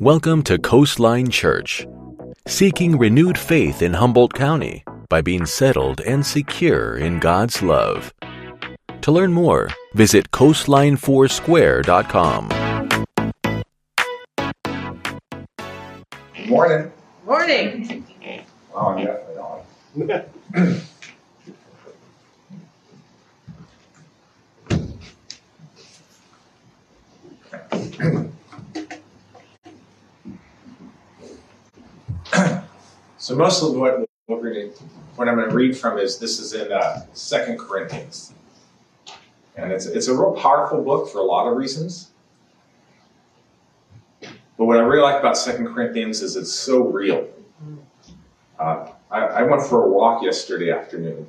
Welcome to Coastline Church, seeking renewed faith in Humboldt County by being settled and secure in God's love. To learn more, visit coastlinefoursquare.com. Morning. Morning. Oh, I'm definitely on. So most of what, what to, what I'm going to read from is this is in uh, Second Corinthians, and it's it's a real powerful book for a lot of reasons. But what I really like about Second Corinthians is it's so real. Uh, I, I went for a walk yesterday afternoon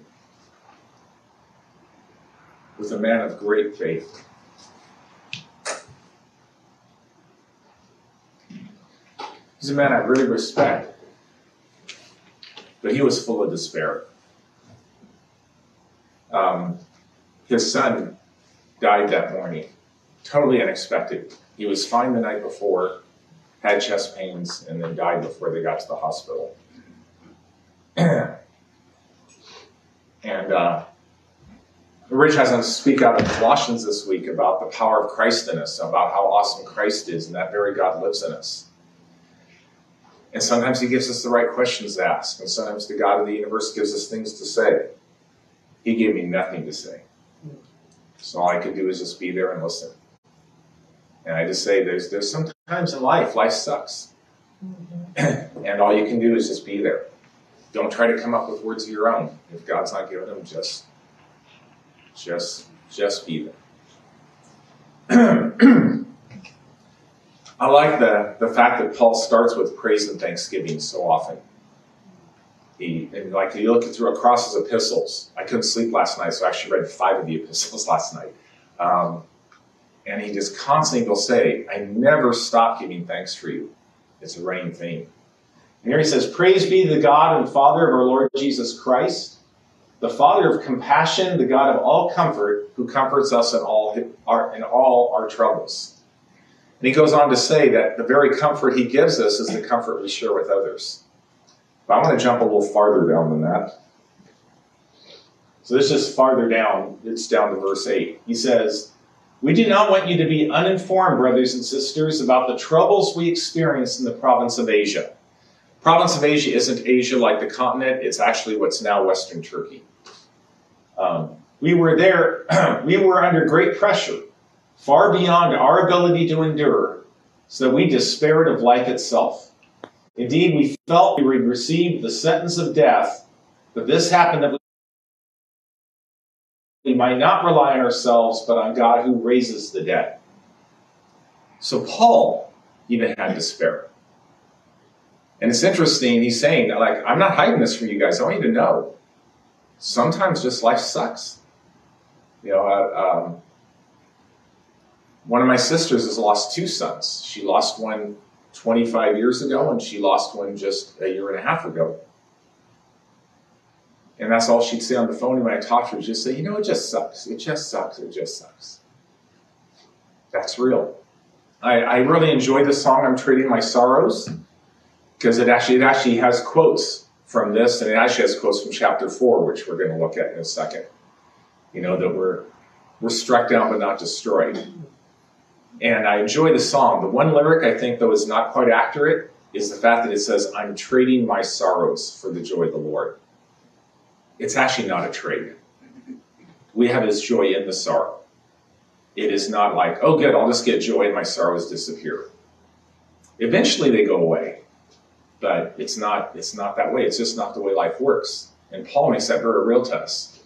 with a man of great faith. He's a man I really respect, but he was full of despair. Um, his son died that morning, totally unexpected. He was fine the night before, had chest pains, and then died before they got to the hospital. and uh, Rich has us speak out in Colossians this week about the power of Christ in us, about how awesome Christ is, and that very God lives in us. And sometimes He gives us the right questions to ask, and sometimes the God of the universe gives us things to say. He gave me nothing to say. So all I could do is just be there and listen. And I just say there's there's sometimes in life, life sucks. Mm-hmm. and all you can do is just be there. Don't try to come up with words of your own. If God's not giving them, just just just be there. I like the, the fact that Paul starts with praise and thanksgiving so often. He and like you look through across his epistles. I couldn't sleep last night, so I actually read five of the epistles last night. Um, and he just constantly will say, I never stop giving thanks for you. It's a running theme. And here he says, Praise be the God and Father of our Lord Jesus Christ, the Father of compassion, the God of all comfort, who comforts us in all our, in all our troubles. And he goes on to say that the very comfort he gives us is the comfort we share with others. But I want to jump a little farther down than that. So this is farther down. It's down to verse 8. He says, We do not want you to be uninformed, brothers and sisters, about the troubles we experienced in the province of Asia. Province of Asia isn't Asia like the continent, it's actually what's now Western Turkey. Um, we were there, we were under great pressure far beyond our ability to endure, so that we despaired of life itself. Indeed, we felt we would receive the sentence of death, but this happened that we might not rely on ourselves, but on God who raises the dead. So Paul even had despair. And it's interesting, he's saying, like, I'm not hiding this from you guys. I want you to know. Sometimes just life sucks. You know, uh, um, one of my sisters has lost two sons. She lost one 25 years ago, and she lost one just a year and a half ago. And that's all she'd say on the phone when I talked to her. She'd say, You know, it just sucks. It just sucks. It just sucks. That's real. I, I really enjoy the song, I'm Trading My Sorrows, because it actually, it actually has quotes from this, and it actually has quotes from chapter 4, which we're going to look at in a second. You know, that we're, we're struck down but not destroyed and I enjoy the song. The one lyric I think, though, is not quite accurate is the fact that it says, I'm trading my sorrows for the joy of the Lord. It's actually not a trade. We have His joy in the sorrow. It is not like, oh, good, I'll just get joy and my sorrows disappear. Eventually they go away, but it's not, it's not that way. It's just not the way life works. And Paul makes that very real to us.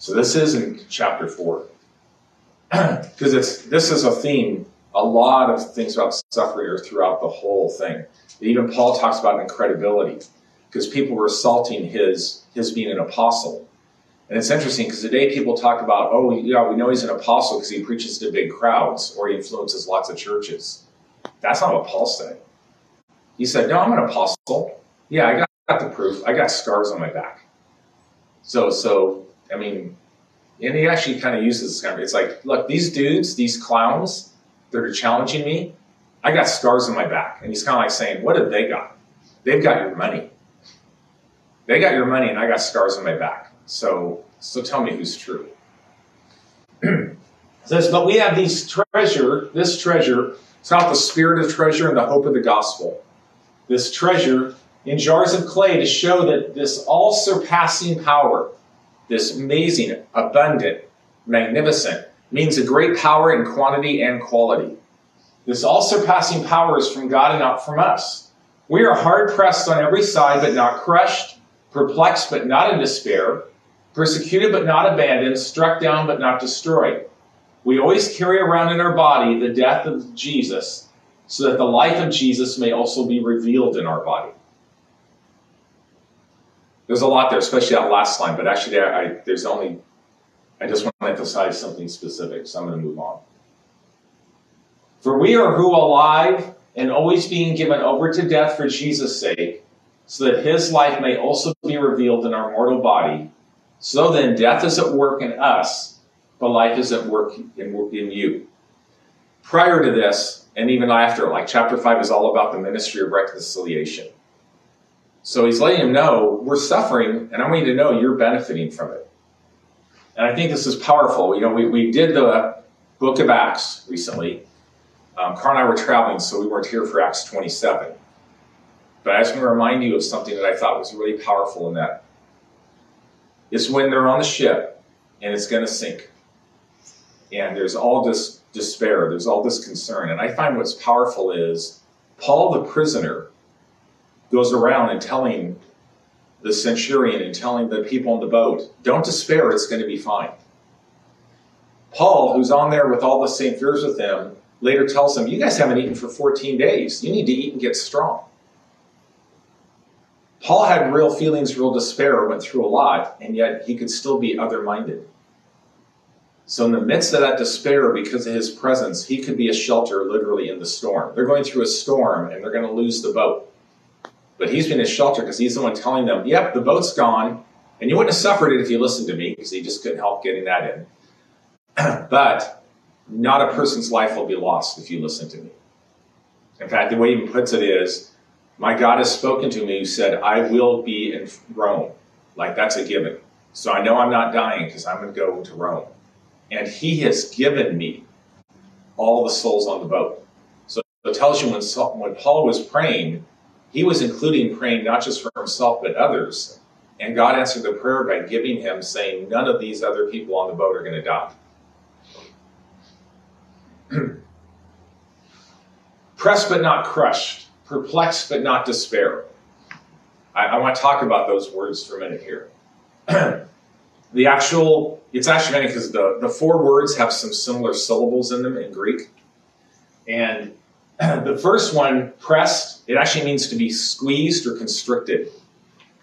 So this is in chapter four. Because it's this is a theme. A lot of things about suffering are throughout the whole thing. Even Paul talks about incredibility, because people were assaulting his his being an apostle. And it's interesting because today people talk about, oh, yeah, we know he's an apostle because he preaches to big crowds or he influences lots of churches. That's not what Paul said. He said, no, I'm an apostle. Yeah, I got the proof. I got scars on my back. So, so I mean, And he actually kind of uses this kind of, it's like, look, these dudes, these clowns that are challenging me, I got scars on my back. And he's kind of like saying, what have they got? They've got your money. They got your money and I got scars on my back. So, so tell me who's true. says, but we have these treasure, this treasure, it's not the spirit of treasure and the hope of the gospel. This treasure in jars of clay to show that this all surpassing power, this amazing, abundant, magnificent, means a great power in quantity and quality. This all surpassing power is from God and not from us. We are hard pressed on every side, but not crushed, perplexed, but not in despair, persecuted, but not abandoned, struck down, but not destroyed. We always carry around in our body the death of Jesus, so that the life of Jesus may also be revealed in our body. There's a lot there, especially that last line, but actually, I, I, there's only, I just want to emphasize something specific, so I'm going to move on. For we are who alive and always being given over to death for Jesus' sake, so that his life may also be revealed in our mortal body. So then, death is at work in us, but life is at work in, in you. Prior to this, and even after, like chapter 5 is all about the ministry of reconciliation. So he's letting him know we're suffering, and I want you to know you're benefiting from it. And I think this is powerful. You know, we, we did the book of Acts recently, um, Carl and I were traveling, so we weren't here for Acts 27. But I just want to remind you of something that I thought was really powerful in that. It's when they're on the ship and it's going to sink. And there's all this despair, there's all this concern. And I find what's powerful is Paul the prisoner goes around and telling the centurion and telling the people on the boat, don't despair, it's going to be fine. Paul, who's on there with all the same fears with him, later tells them, You guys haven't eaten for 14 days. You need to eat and get strong. Paul had real feelings, real despair, went through a lot, and yet he could still be other minded. So, in the midst of that despair, because of his presence, he could be a shelter literally in the storm. They're going through a storm and they're going to lose the boat. But he's been a shelter because he's the one telling them, Yep, the boat's gone, and you wouldn't have suffered it if you listened to me, because he just couldn't help getting that in. but not a person's life will be lost if you listen to me. In fact, the way he puts it is, my God has spoken to me who said, I will be in Rome. Like that's a given. So I know I'm not dying because I'm going to go to Rome. And he has given me all the souls on the boat. So it tells you when, when Paul was praying, he was including praying not just for himself, but others. And God answered the prayer by giving him, saying, None of these other people on the boat are going to die. Pressed but not crushed, perplexed but not despair. I, I, want to talk about those words for a minute here. the actual, it's actually funny because the, the four words have some similar syllables in them in Greek. And the first one, pressed, it actually means to be squeezed or constricted.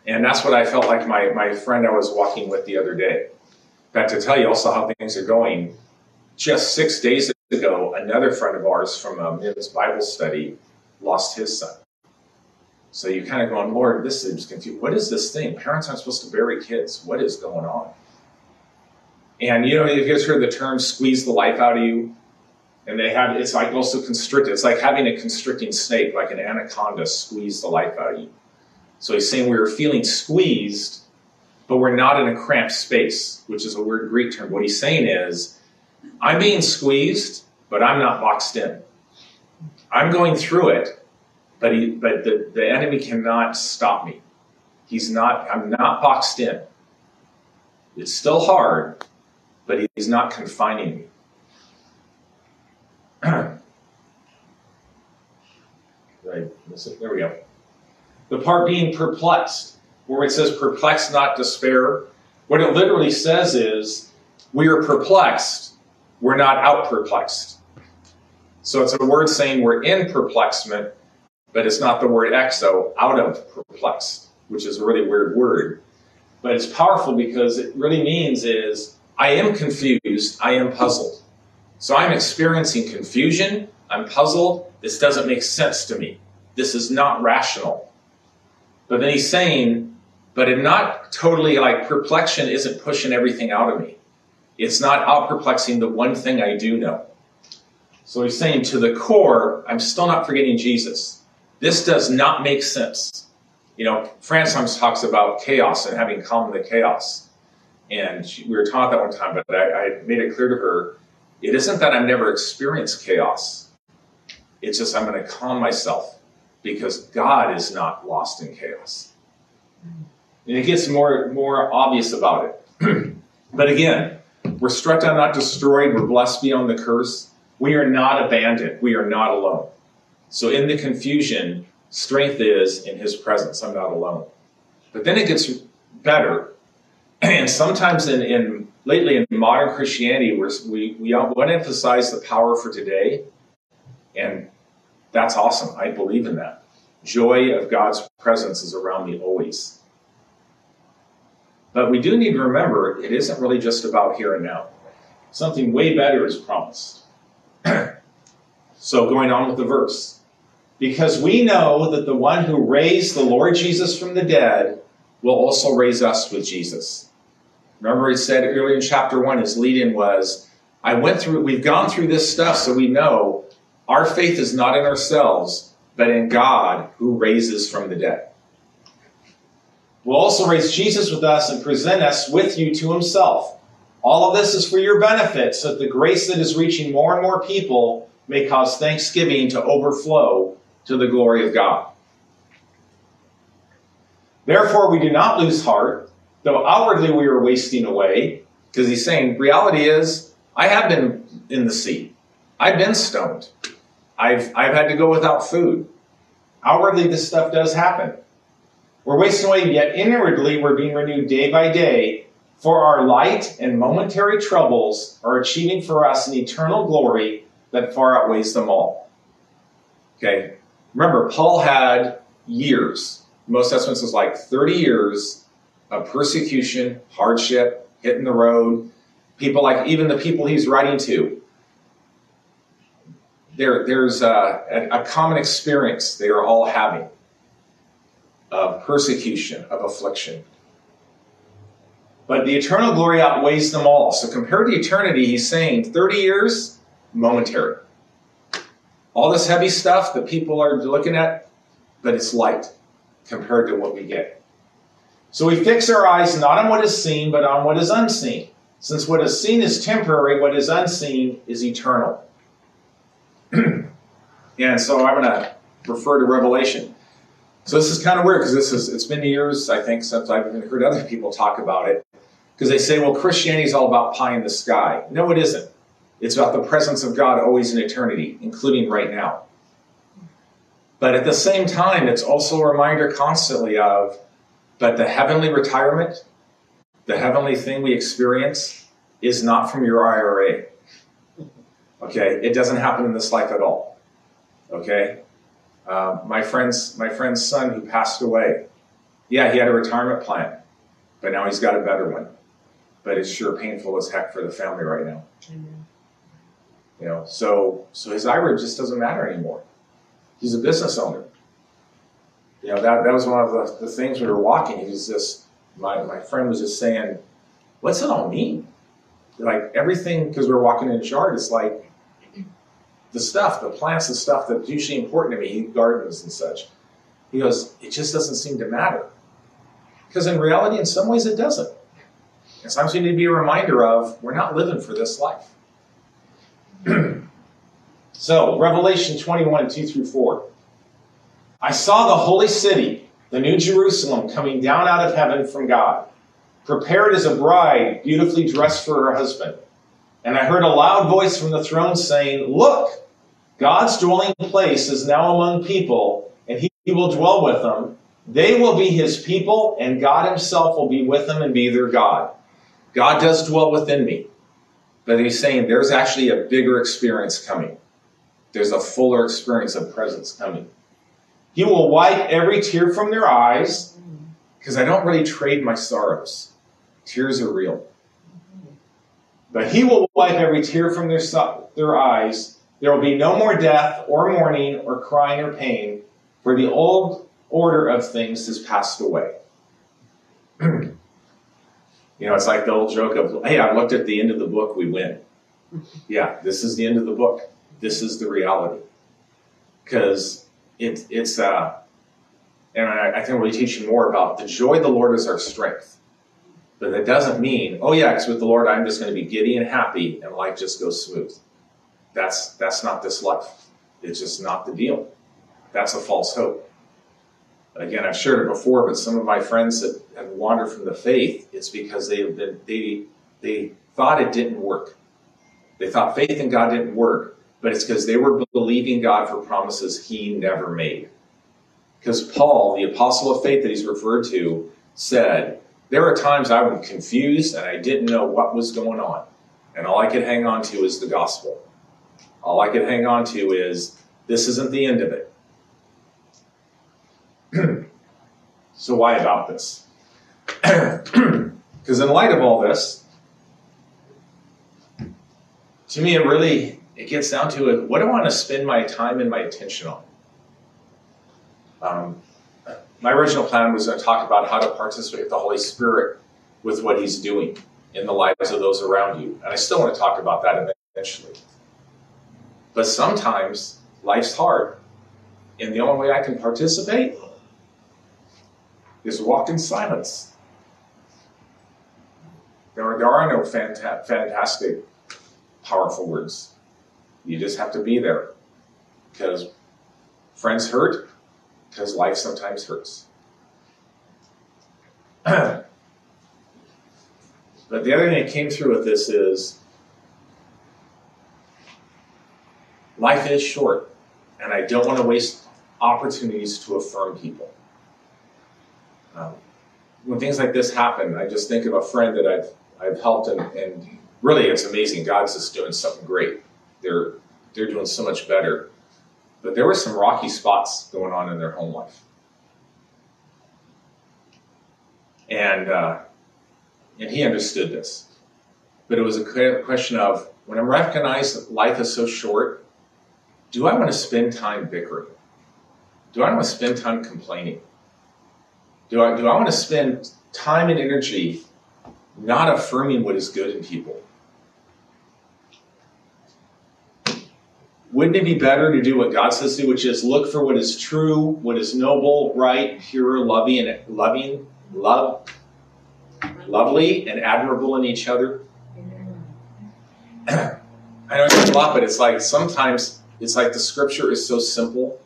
And that's what I felt like my, my friend I was walking with the other day. In fact, to tell you also how things are going, just six days ago, another friend of ours from um, a men's Bible study lost his son. So you kind of going, Lord, this seems confused. What is this thing? Parents aren't supposed to bury kids. What is going on? And you know, you guys heard the term squeeze the life out of you. And they have it's like also constricted. It's like having a constricting snake, like an anaconda, squeeze the life out of you. So he's saying we are feeling squeezed, but we're not in a cramped space, which is a weird Greek term. What he's saying is I'm being squeezed, but I'm not boxed in. I'm going through it, but he, but the, the enemy cannot stop me. He's not, I'm not boxed in. It's still hard, but he's not confining me. Right, there we go. The part being perplexed, where it says perplexed, not despair, what it literally says is we are perplexed we're not out perplexed. So it's a word saying we're in perplexment, but it's not the word exo, out of perplexed, which is a really weird word. But it's powerful because it really means is I am confused, I am puzzled. So I'm experiencing confusion, I'm puzzled, this doesn't make sense to me. This is not rational. But then he's saying, but it not totally like perplexion isn't pushing everything out of me. It's not out perplexing the one thing I do know. So he's saying to the core, I'm still not forgetting Jesus. This does not make sense. You know, Fran sometimes talks about chaos and having calm the chaos. And we were taught that one time, but I, I made it clear to her it isn't that I've never experienced chaos. It's just I'm going to calm myself because God is not lost in chaos. And it gets more, more obvious about it. but again, we're struck down, not destroyed. We're blessed beyond the curse. We are not abandoned. We are not alone. So in the confusion, strength is in his presence. I'm not alone. But then it gets better. And sometimes in, in lately in modern Christianity, we're, we, we want to emphasize the power for today. And that's awesome. I believe in that. Joy of God's presence is around me always. But we do need to remember it isn't really just about here and now. Something way better is promised. so, going on with the verse. Because we know that the one who raised the Lord Jesus from the dead will also raise us with Jesus. Remember, he said earlier in chapter 1, his lead in was, I went through, we've gone through this stuff so we know our faith is not in ourselves, but in God who raises from the dead. Will also raise Jesus with us and present us with you to himself. All of this is for your benefit, so that the grace that is reaching more and more people may cause thanksgiving to overflow to the glory of God. Therefore, we do not lose heart, though outwardly we are wasting away, because he's saying, reality is, I have been in the sea. I've been stoned. I've, I've had to go without food. Outwardly, this stuff does happen. We're wasting away, yet inwardly, we're being renewed day by day. For our light and momentary troubles are achieving for us an eternal glory that far outweighs them all. Okay, remember, Paul had years. Most estimates is like 30 years of persecution, hardship, hitting the road. People like even the people he's writing to, there, there's a, a, common experience they are all having of persecution, of affliction. But the eternal glory outweighs them all. So compared to eternity, he's saying 30 years, momentary. All this heavy stuff that people are looking at, but it's light compared to what we get. So we fix our eyes not on what is seen, but on what is unseen. Since what is seen is temporary, what is unseen is eternal. and so I'm going to refer to Revelation. So this is kind of weird because this is it's been years I think since I've even heard other people talk about it because they say, well, Christianity is all about pie in the sky. No, it isn't. It's about the presence of God always in eternity, including right now. But at the same time, it's also a reminder constantly of, but the heavenly retirement, the heavenly thing we experience, is not from your IRA. Okay, it doesn't happen in this life at all. Okay, uh, my friend's my friend's son who passed away. Yeah, he had a retirement plan, but now he's got a better one. But it's sure painful as heck for the family right now. Amen. You know, so so his IRA just doesn't matter anymore. He's a business owner. You know, that, that was one of the, the things we were walking. He was just my, my friend was just saying, What's it all mean? Like everything, because we we're walking in a yard, it's like the stuff, the plants, the stuff that's usually important to me, gardens and such. He goes, it just doesn't seem to matter. Because in reality, in some ways, it doesn't. And sometimes we need to be a reminder of we're not living for this life. so, Revelation 21 2 through 4. I saw the holy city, the new Jerusalem, coming down out of heaven from God, prepared as a bride, beautifully dressed for her husband. And I heard a loud voice from the throne saying, Look, God's dwelling place is now among people, and he, will dwell with them. They will be his people, and God himself will be with them and be their God. God does dwell within me. But he's saying there's actually a bigger experience coming. There's a fuller experience of presence coming. He will wipe every tear from their eyes, mm-hmm. because I don't really trade my sorrows. Tears are real. Mm-hmm. But he will wipe every tear from their, their eyes. There will be no more death or mourning or crying or pain, for the old order of things has passed away. You know, it's like the old joke of, hey, I looked at the end of the book, we win. Yeah, this is the end of the book. This is the reality. Because it, it's, uh, and I, I think we'll be teaching more about the joy of the Lord is our strength. But that doesn't mean, oh yeah, because with the Lord I'm just going to be giddy and happy and life just goes smooth. That's that's not this life. It's just not the deal. That's a false hope. Again, I've shared it before, but some of my friends that have wandered from the faith, it's because they have been they they thought it didn't work. They thought faith in God didn't work, but it's because they were believing God for promises He never made. Because Paul, the apostle of faith that he's referred to, said, There are times I was confused and I didn't know what was going on. And all I could hang on to is the gospel. All I could hang on to is this isn't the end of it. so, why about this? Because in light of all this, to me, it really it gets down to it. What do I want to spend my time and my attention on? Um, my original plan was to talk about how to participate with the Holy Spirit with what He's doing in the lives of those around you, and I still want to talk about that eventually. But sometimes life's hard, and the only way I can participate is walk in silence. There are, there are no fanta- fantastic, powerful words. You just have to be there because friends hurt, because life sometimes hurts. but the other thing that came through with this is life is short, and I don't want to waste opportunities to affirm people. Um, when things like this happen, I just think of a friend that I've I've helped, and, and really, it's amazing. God's just doing something great. They're they're doing so much better but there were some rocky spots going on in their home life. And, uh, and he understood this. But it was a question of when I recognize life is so short, do I want to spend time bickering? Do I want to spend time complaining? Do I, do I want to spend time and energy not affirming what is good in people? Wouldn't it be better to do what God says to do, which is look for what is true, what is noble, right, pure, loving, and loving, love, lovely, and admirable in each other? I know it's a lot, but it's like sometimes it's like the scripture is so simple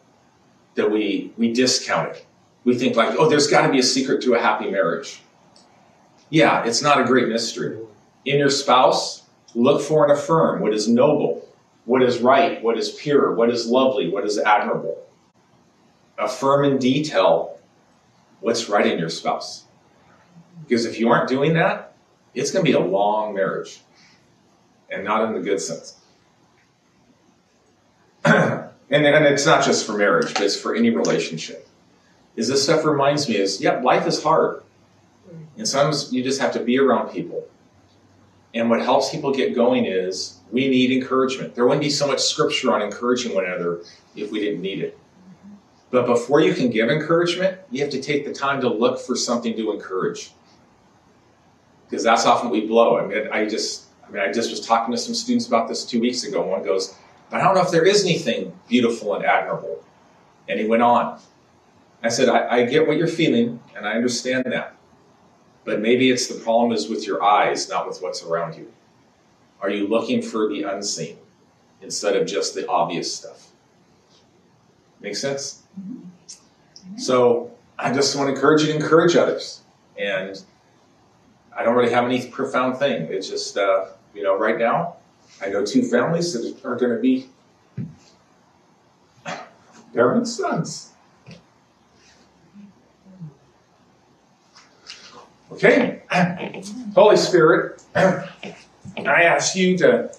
that we we discount it. We think like, oh, there's got to be a secret to a happy marriage. Yeah, it's not a great mystery. In your spouse, look for and affirm what is noble, what is right, what is pure, what is lovely, what is admirable. Affirm in detail what's right in your spouse. Because if you aren't doing that, it's going to be a long marriage and not in the good sense. and, and it's not just for marriage, but it's for any relationship. Is this stuff reminds me is, yep, life is hard. And sometimes you just have to be around people. And what helps people get going is we need encouragement. There wouldn't be so much scripture on encouraging one another if we didn't need it. But before you can give encouragement, you have to take the time to look for something to encourage. Because that's often we blow. I mean, I just, I mean, I just was talking to some students about this two weeks ago. One goes, "But I don't know if there is anything beautiful and admirable." And he went on. I said, I, I get what you're feeling, and I understand that. But maybe it's the problem is with your eyes, not with what's around you. Are you looking for the unseen instead of just the obvious stuff? Make sense? Mm-hmm. So I just want to encourage you to encourage others. And I don't really have any profound thing. It's just, uh, you know, right now, I know two families that are going to be parents' sons. Okay? Holy Spirit. I ask you to,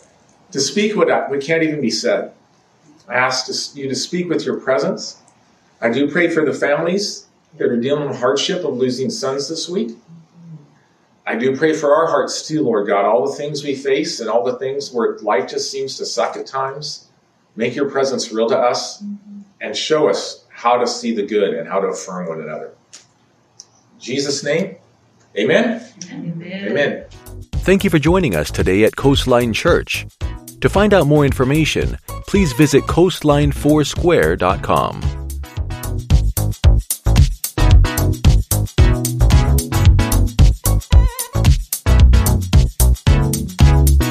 to speak what, what can't even be said. I ask to, you to speak with your presence. I do pray for the families that are dealing with hardship of losing sons this week. I do pray for our hearts too, Lord God, all the things we face and all the things where life just seems to suck at times. Make your presence real to us and show us how to see the good and how to affirm one another. In Jesus' name, Amen? Amen. Amen. Thank you for joining us today at Coastline Church. To find out more information, please visit coastline4square.com.